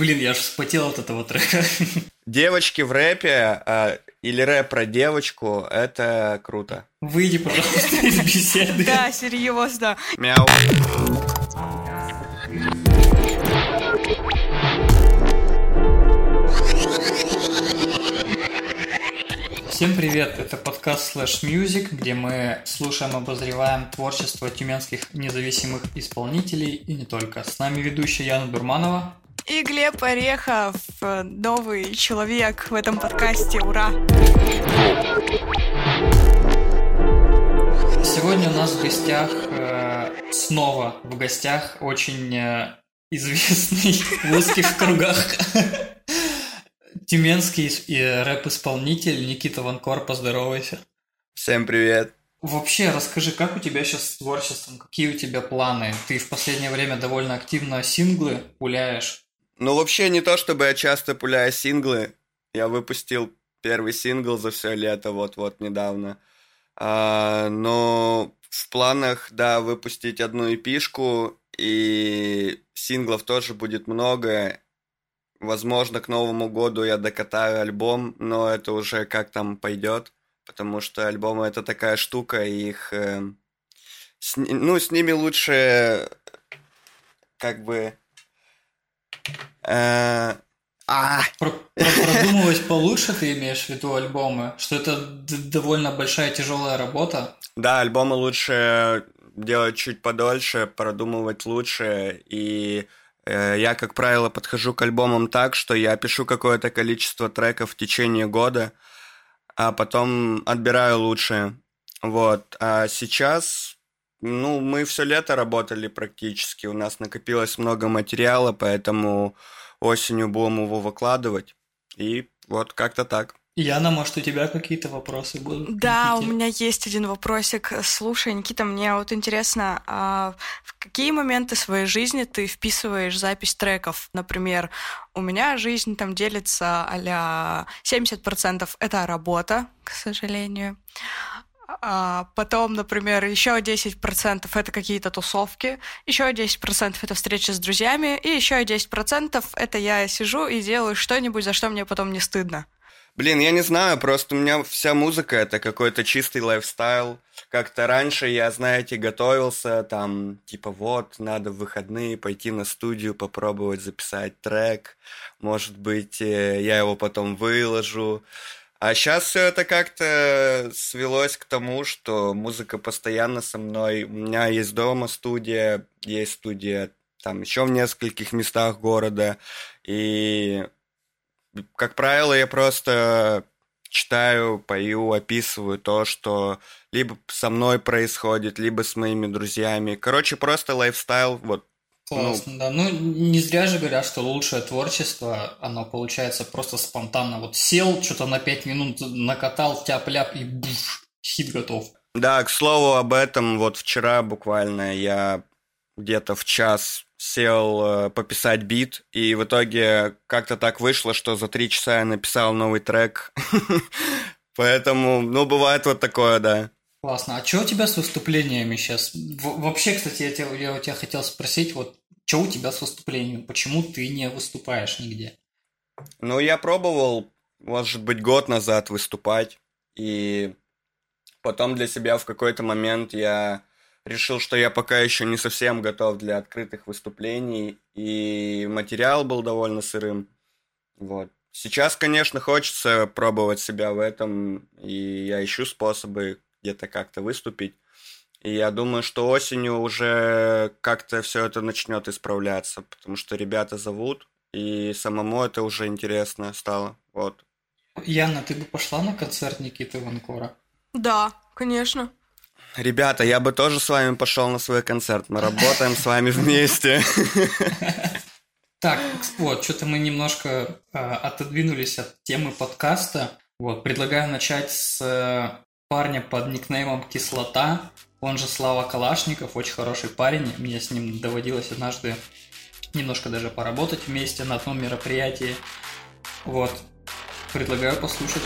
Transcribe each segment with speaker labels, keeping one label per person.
Speaker 1: Блин, я аж вспотел от этого трека.
Speaker 2: Девочки в рэпе э, или рэп про девочку, это круто.
Speaker 1: Выйди, пожалуйста, из беседы.
Speaker 3: Да, серьезно.
Speaker 2: Мяу.
Speaker 1: Всем привет, это подкаст Slash Music, где мы слушаем, обозреваем творчество тюменских независимых исполнителей и не только. С нами ведущая Яна Дурманова.
Speaker 3: И Глеб Орехов, новый человек в этом подкасте. Ура!
Speaker 1: Сегодня у нас в гостях, э, снова в гостях, очень э, известный в узких кругах тюменский и рэп-исполнитель Никита Ванкор, поздоровайся.
Speaker 2: Всем привет.
Speaker 1: Вообще, расскажи, как у тебя сейчас с творчеством, какие у тебя планы? Ты в последнее время довольно активно синглы пуляешь.
Speaker 2: Ну, вообще, не то чтобы я часто пуляю синглы. Я выпустил первый сингл за все лето, вот-вот недавно. А, но в планах, да, выпустить одну эпишку, и синглов тоже будет много. Возможно, к Новому году я докатаю альбом, но это уже как там пойдет, потому что альбомы это такая штука, и их... Э, с, ну, с ними лучше как бы... Э,
Speaker 1: а! Про, про, продумывать получше ты имеешь в виду альбомы? Что это довольно большая тяжелая работа?
Speaker 2: Да, альбомы лучше делать чуть подольше, продумывать лучше и Э, я, как правило, подхожу к альбомам так, что я пишу какое-то количество треков в течение года, а потом отбираю лучшие. Вот. А сейчас, ну, мы все лето работали практически, у нас накопилось много материала, поэтому осенью будем его выкладывать. И вот как-то так.
Speaker 1: Яна, может, у тебя какие-то вопросы будут?
Speaker 3: Да, Никите? у меня есть один вопросик. Слушай, Никита, мне вот интересно, а в какие моменты своей жизни ты вписываешь запись треков? Например, у меня жизнь там делится а 70% это работа, к сожалению. А потом, например, еще 10% это какие-то тусовки, еще 10% это встречи с друзьями, и еще 10% это я сижу и делаю что-нибудь, за что мне потом не стыдно.
Speaker 2: Блин, я не знаю, просто у меня вся музыка это какой-то чистый лайфстайл. Как-то раньше я, знаете, готовился, там, типа, вот, надо в выходные пойти на студию, попробовать записать трек. Может быть, э, я его потом выложу. А сейчас все это как-то свелось к тому, что музыка постоянно со мной. У меня есть дома студия, есть студия там еще в нескольких местах города. И как правило, я просто читаю, пою, описываю то, что либо со мной происходит, либо с моими друзьями. Короче, просто лайфстайл, вот.
Speaker 1: Классно, ну... да. Ну, не зря же говорят, что лучшее творчество, оно получается просто спонтанно. Вот сел, что-то на пять минут накатал, тяп-ляп и буф, хит готов.
Speaker 2: Да, к слову об этом, вот вчера буквально я где-то в час сел э, пописать бит, и в итоге как-то так вышло, что за три часа я написал новый трек. Поэтому, ну, бывает вот такое, да.
Speaker 1: Классно. А что у тебя с выступлениями сейчас? вообще, кстати, я, тебя, я у тебя хотел спросить, вот, что у тебя с выступлениями? Почему ты не выступаешь нигде?
Speaker 2: Ну, я пробовал, может быть, год назад выступать, и потом для себя в какой-то момент я решил, что я пока еще не совсем готов для открытых выступлений, и материал был довольно сырым. Вот. Сейчас, конечно, хочется пробовать себя в этом, и я ищу способы где-то как-то выступить. И я думаю, что осенью уже как-то все это начнет исправляться, потому что ребята зовут, и самому это уже интересно стало. Вот.
Speaker 1: Яна, ты бы пошла на концерт Никиты Ванкора?
Speaker 3: Да, конечно.
Speaker 2: Ребята, я бы тоже с вами пошел на свой концерт. Мы работаем с вами вместе.
Speaker 1: Так, вот, что-то мы немножко э, отодвинулись от темы подкаста. Вот, предлагаю начать с э, парня под никнеймом Кислота. Он же Слава Калашников, очень хороший парень. Мне с ним доводилось однажды немножко даже поработать вместе на одном мероприятии. Вот, предлагаю послушать.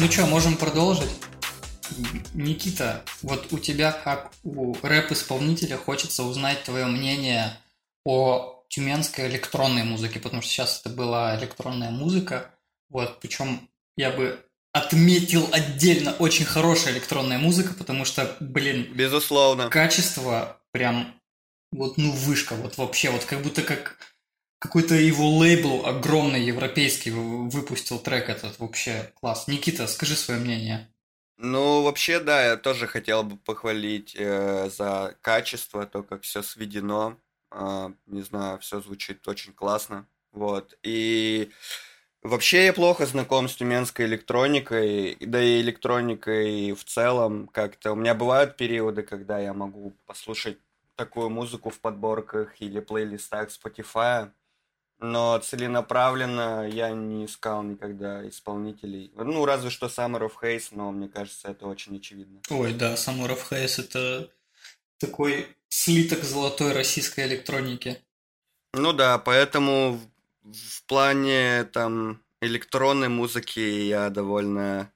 Speaker 1: Ну что, можем продолжить? Никита, вот у тебя, как у рэп-исполнителя, хочется узнать твое мнение о тюменской электронной музыке, потому что сейчас это была электронная музыка. Вот, причем я бы отметил отдельно очень хорошая электронная музыка, потому что, блин,
Speaker 2: Безусловно.
Speaker 1: качество прям вот ну вышка, вот вообще вот как будто как какой-то его лейбл огромный европейский выпустил трек этот вообще класс. Никита, скажи свое мнение.
Speaker 2: Ну, вообще, да, я тоже хотел бы похвалить э, за качество, то, как все сведено. Э, не знаю, все звучит очень классно. Вот. И вообще я плохо знаком с тюменской электроникой, да и электроникой в целом как-то. У меня бывают периоды, когда я могу послушать такую музыку в подборках или плейлистах Spotify, но целенаправленно я не искал никогда исполнителей. Ну, разве что Summer of Haze, но мне кажется, это очень очевидно.
Speaker 1: Ой, да, Summer of Haze это такой слиток золотой российской электроники.
Speaker 2: Ну да, поэтому в плане там электронной музыки я довольно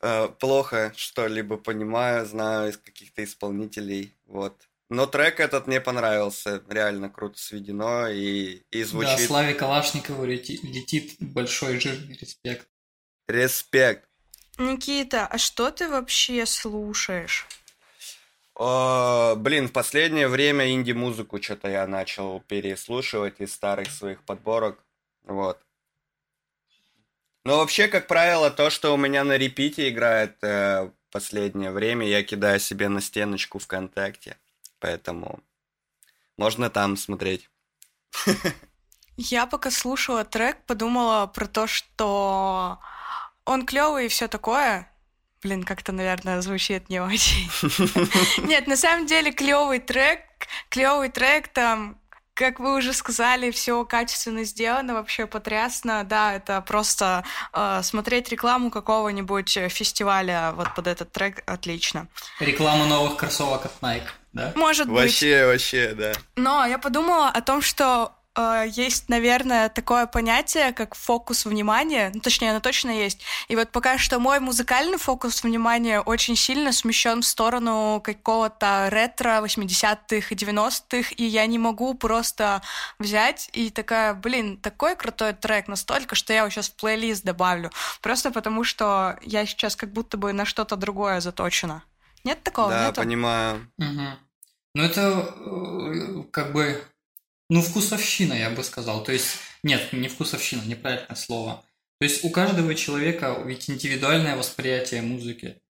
Speaker 2: э, плохо что-либо понимаю, знаю из каких-то исполнителей, вот. Но трек этот мне понравился, реально круто сведено и, и звучит.
Speaker 1: Да, Славе Калашникову летит, летит большой жирный респект.
Speaker 2: Респект.
Speaker 3: Никита, а что ты вообще слушаешь?
Speaker 2: О, блин, в последнее время инди-музыку что-то я начал переслушивать из старых своих подборок. Вот. Но вообще, как правило, то, что у меня на репите играет э, последнее время, я кидаю себе на стеночку ВКонтакте. Поэтому можно там смотреть.
Speaker 3: Я пока слушала трек, подумала про то, что он клевый и все такое. Блин, как-то, наверное, звучит не очень. Нет, на самом деле клевый трек, клевый трек там, как вы уже сказали, все качественно сделано, вообще потрясно. Да, это просто э, смотреть рекламу какого-нибудь фестиваля вот под этот трек отлично.
Speaker 1: Реклама новых кроссовок от Nike, да?
Speaker 3: Может быть.
Speaker 2: Вообще, вообще, да.
Speaker 3: Но я подумала о том, что э, есть, наверное, такое понятие, как фокус внимания, ну, точнее, оно точно есть. И вот пока что мой музыкальный фокус внимания очень сильно смещен в сторону какого-то ретро 80-х и 90-х, и я не могу просто взять и такая, блин, такой крутой трек настолько, что я его сейчас в плейлист добавлю. Просто потому, что я сейчас как будто бы на что-то другое заточена. Нет такого?
Speaker 2: Да,
Speaker 3: Нету?
Speaker 2: понимаю.
Speaker 1: Угу. Ну, это э, как бы, ну, вкусовщина, я бы сказал. То есть, нет, не вкусовщина, неправильное слово. То есть у каждого человека ведь индивидуальное восприятие музыки.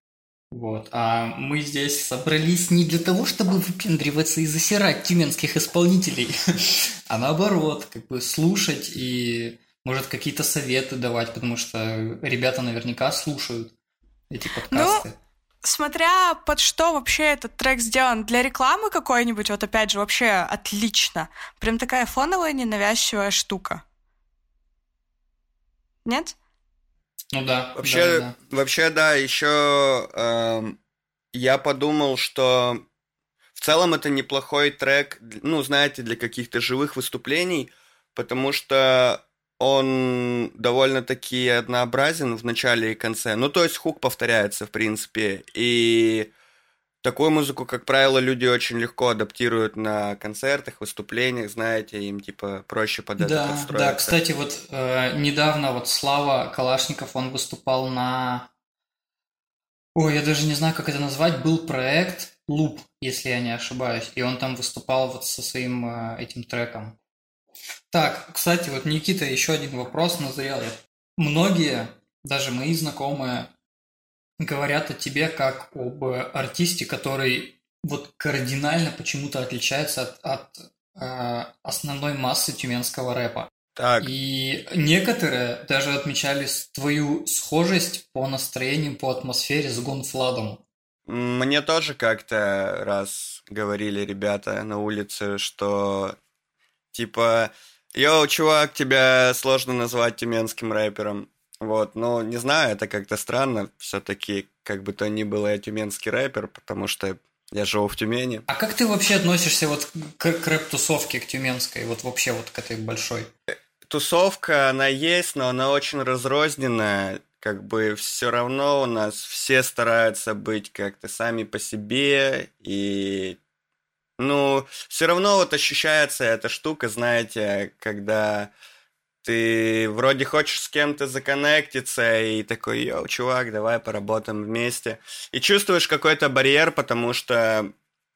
Speaker 1: Вот. А мы здесь собрались не для того, чтобы выпендриваться и засирать тюменских исполнителей, а наоборот, как бы слушать и, может, какие-то советы давать, потому что ребята наверняка слушают эти подкасты.
Speaker 3: Ну, Смотря под что вообще этот трек сделан. Для рекламы какой-нибудь, вот опять же, вообще отлично. Прям такая фоновая ненавязчивая штука. Нет?
Speaker 1: Ну да.
Speaker 2: Вообще,
Speaker 1: да, да.
Speaker 2: вообще, да, еще эм, я подумал, что в целом это неплохой трек, ну, знаете, для каких-то живых выступлений, потому что он довольно-таки однообразен в начале и конце. Ну, то есть хук повторяется, в принципе. И такую музыку, как правило, люди очень легко адаптируют на концертах, выступлениях, знаете, им типа проще под это
Speaker 1: Да,
Speaker 2: подстроиться.
Speaker 1: да, кстати, вот э, недавно вот Слава Калашников, он выступал на... Ой, я даже не знаю, как это назвать. Был проект Loop, если я не ошибаюсь, и он там выступал вот со своим э, этим треком. Так, кстати, вот Никита, еще один вопрос назрел. Многие, даже мои знакомые, говорят о тебе как об артисте, который вот кардинально почему-то отличается от, от э, основной массы тюменского рэпа.
Speaker 2: Так,
Speaker 1: И некоторые даже отмечали твою схожесть по настроению, по атмосфере с Гонфладом.
Speaker 2: мне тоже как-то раз говорили ребята на улице, что типа, йоу, чувак, тебя сложно назвать тюменским рэпером. Вот, но не знаю, это как-то странно. Все-таки, как бы то ни было, я тюменский рэпер, потому что я живу в Тюмени.
Speaker 1: А как ты вообще относишься вот к, к рэп-тусовке, к тюменской, вот вообще вот к этой большой?
Speaker 2: Тусовка, она есть, но она очень разрозненная. как бы все равно у нас все стараются быть как-то сами по себе, и ну, все равно вот ощущается эта штука, знаете, когда ты вроде хочешь с кем-то законнектиться и такой, йоу, чувак, давай поработаем вместе. И чувствуешь какой-то барьер, потому что,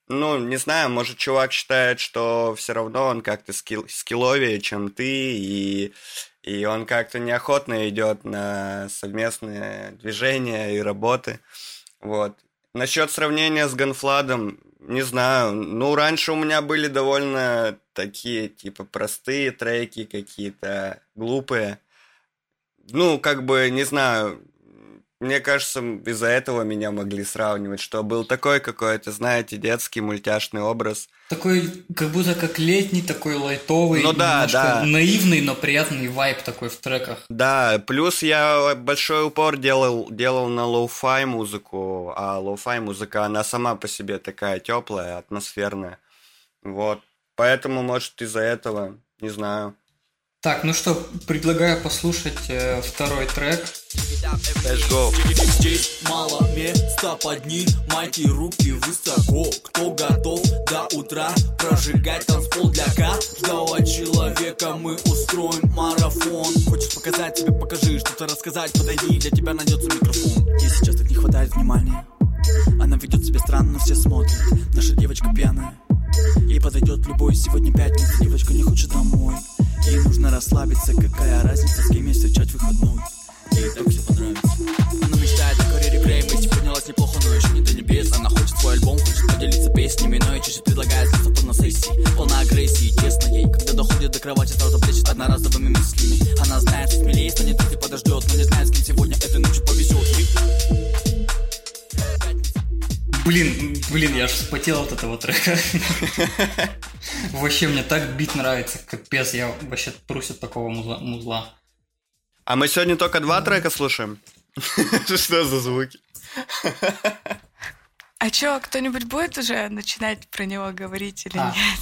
Speaker 2: ну, не знаю, может, чувак считает, что все равно он как-то скилл, скилловее, чем ты, и, и он как-то неохотно идет на совместные движения и работы. Вот. Насчет сравнения с Ганфладом, не знаю. Ну, раньше у меня были довольно такие, типа, простые треки какие-то, глупые. Ну, как бы, не знаю, мне кажется, из-за этого меня могли сравнивать, что был такой какой-то, знаете, детский мультяшный образ.
Speaker 1: Такой, как будто как летний, такой лайтовый,
Speaker 2: ну, да, да.
Speaker 1: наивный, но приятный вайп такой в треках.
Speaker 2: Да, плюс я большой упор делал, делал на lo-fi музыку, а lo-fi музыка, она сама по себе такая теплая, атмосферная. Вот. Поэтому, может, из-за этого, не знаю.
Speaker 1: Так, ну что, предлагаю послушать э, второй трек.
Speaker 2: Let's go.
Speaker 4: Здесь мало места, поднимайте руки высоко. Кто готов до утра прожигать танцпол для каждого человека? Мы устроим марафон. Хочешь показать тебе, покажи, что-то рассказать, подойди, для тебя найдется микрофон. Ей сейчас так не хватает внимания. Она ведет себя странно, но все смотрят. Наша девочка пьяная. Ей подойдет любой, сегодня пятница, девочка не хочет домой. Ей нужно расслабиться, какая разница, с кем ей встречать выходной. Ей так все понравится. Она мечтает о карьере Греймити Поднялась неплохо, но еще не до небес. Она хочет свой альбом, хочет поделиться песнями Но и чуть-чуть предлагает на порносессии Полна агрессии, тесно ей. Когда доходит до кровати, сразу плечет одноразовыми мыслями. Она знает, что смелее станет, если подождет Но не знает, с кем сегодня этой ночью повезет
Speaker 1: Блин, блин, я аж вспотел от этого трека. Вообще, мне так бит нравится, капец, я вообще трусь от такого музла.
Speaker 2: А мы сегодня только два трека слушаем? Что за звуки?
Speaker 3: А чё, кто-нибудь будет уже начинать про него говорить или а. нет?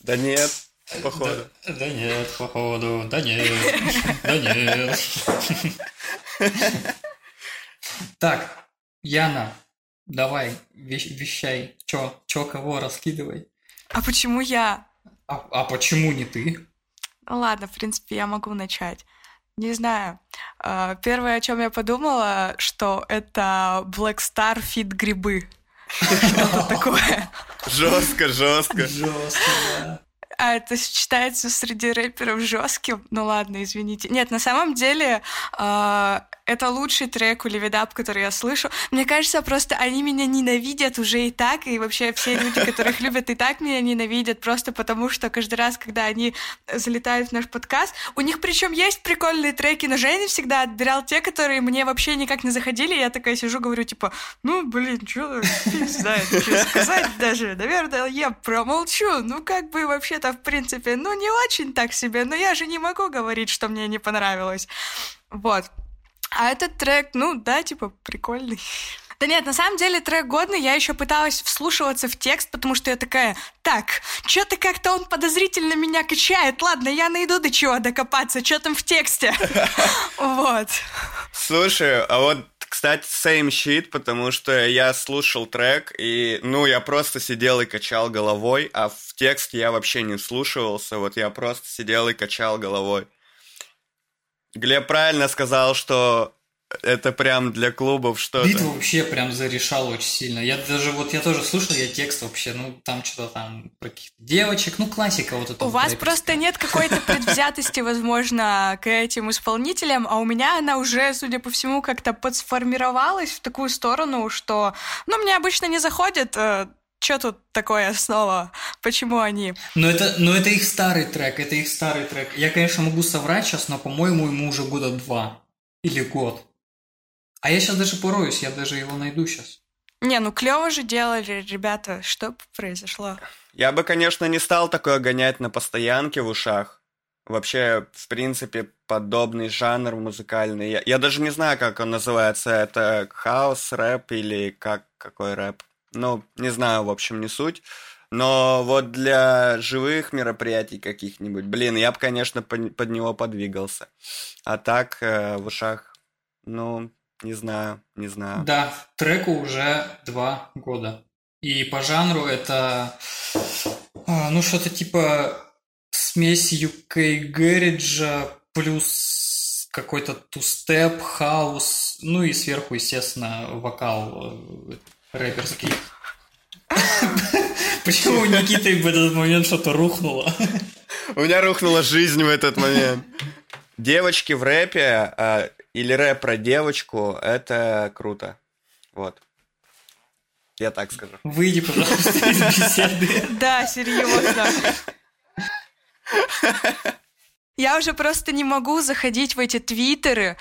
Speaker 2: Да нет, походу.
Speaker 1: Да, да нет, походу. Да нет, да нет. Так, Яна, Давай, вещай. Чё, чё, кого раскидывай.
Speaker 3: А почему я?
Speaker 1: А, а почему не ты?
Speaker 3: Ну ладно, в принципе, я могу начать. Не знаю. А, первое, о чем я подумала, что это Black Star Fit грибы. Что-то такое.
Speaker 2: Жестко, жестко.
Speaker 1: Жестко, да.
Speaker 3: А это считается среди рэперов жестким? Ну ладно, извините. Нет, на самом деле э, это лучший трек у Левидап, который я слышу. Мне кажется, просто они меня ненавидят уже и так, и вообще все люди, которых любят, и так меня ненавидят, просто потому что каждый раз, когда они залетают в наш подкаст, у них причем есть прикольные треки, но Женя всегда отбирал те, которые мне вообще никак не заходили, я такая сижу, говорю, типа, ну, блин, что фиг знает, что сказать даже, наверное, я промолчу, ну, как бы вообще-то, в принципе, ну, не очень так себе, но я же не могу говорить, что мне не понравилось. Вот. А этот трек, ну да, типа прикольный. Да нет, на самом деле трек годный, я еще пыталась вслушиваться в текст, потому что я такая, так, что-то как-то он подозрительно меня качает, ладно, я найду до чего докопаться, что там в тексте. Вот.
Speaker 2: Слушай, а вот кстати, same shit, потому что я слушал трек, и, ну, я просто сидел и качал головой, а в текст я вообще не слушался, вот я просто сидел и качал головой. Глеб правильно сказал, что это прям для клубов что-то.
Speaker 1: Бит вообще прям зарешал очень сильно. Я даже вот я тоже слушал, я текст вообще, ну там что-то там про каких-то девочек, ну классика вот это.
Speaker 3: У вас просто нет какой-то предвзятости, возможно, к этим исполнителям, а у меня она уже, судя по всему, как-то подсформировалась в такую сторону, что, ну, мне обычно не заходит э, что тут такое снова? Почему они?
Speaker 1: Но это, но это их старый трек, это их старый трек. Я, конечно, могу соврать сейчас, но, по-моему, ему уже года два или год. А я сейчас даже пороюсь, я даже его найду сейчас.
Speaker 3: Не, ну клево же делали, ребята. Что произошло?
Speaker 2: Я бы, конечно, не стал такое гонять на постоянке в ушах. Вообще, в принципе, подобный жанр музыкальный. Я, я даже не знаю, как он называется. Это хаос, рэп или как какой рэп? Ну, не знаю, в общем, не суть. Но вот для живых мероприятий каких-нибудь, блин, я бы, конечно, под, него подвигался. А так э, в ушах Ну, не знаю, не знаю.
Speaker 1: Да, треку уже два года. И по жанру это, а, ну, что-то типа смесь UK Гэриджа плюс какой-то тустеп, хаус, ну и сверху, естественно, вокал э, рэперский. Почему у Никиты в этот момент что-то рухнуло?
Speaker 2: У меня рухнула жизнь в этот момент. Девочки в рэпе а, или рэп про девочку, это круто. Вот. Я так скажу.
Speaker 1: Выйди, пожалуйста, из беседы.
Speaker 3: Да, серьезно. Я уже просто не могу заходить в эти твиттеры,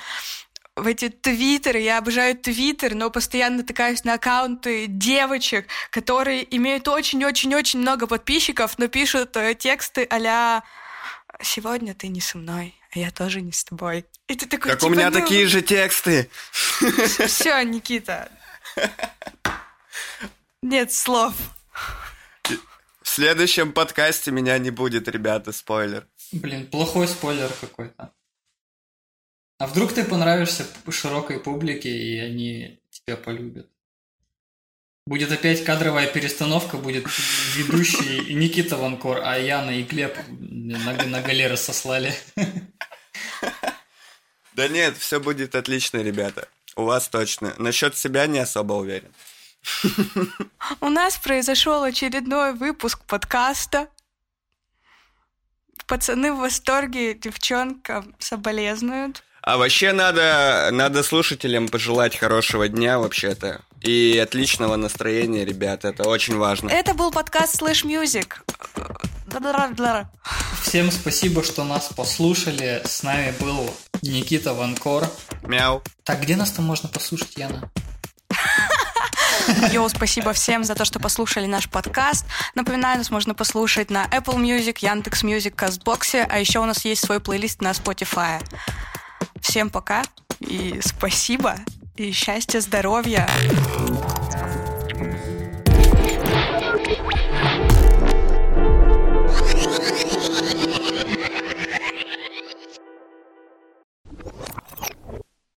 Speaker 3: в эти твиттеры, я обожаю твиттер, но постоянно натыкаюсь на аккаунты девочек, которые имеют очень-очень-очень много подписчиков, но пишут э, тексты а «Сегодня ты не со мной, а я тоже не с тобой».
Speaker 2: И ты такой, Так типа, у меня ну... такие же тексты.
Speaker 3: Все, Никита. Нет слов.
Speaker 2: В следующем подкасте меня не будет, ребята, спойлер.
Speaker 1: Блин, плохой спойлер какой-то. А вдруг ты понравишься широкой публике, и они тебя полюбят? Будет опять кадровая перестановка, будет ведущий Никита Ванкор, а Яна и Глеб на, на галеры сослали.
Speaker 2: Да нет, все будет отлично, ребята. У вас точно. Насчет себя не особо уверен.
Speaker 3: У нас произошел очередной выпуск подкаста. Пацаны в восторге, девчонка соболезнуют.
Speaker 2: А вообще надо, надо слушателям пожелать хорошего дня вообще-то. И отличного настроения, ребят, это очень важно.
Speaker 3: Это был подкаст Slash Music.
Speaker 1: Всем спасибо, что нас послушали. С нами был Никита Ванкор.
Speaker 2: Мяу.
Speaker 1: Так, где нас там можно послушать, Яна?
Speaker 3: Йоу, спасибо всем за то, что послушали наш подкаст. Напоминаю, нас можно послушать на Apple Music, Яндекс Music, Кастбоксе, а еще у нас есть свой плейлист на Spotify. Всем пока и спасибо, и счастья, здоровья.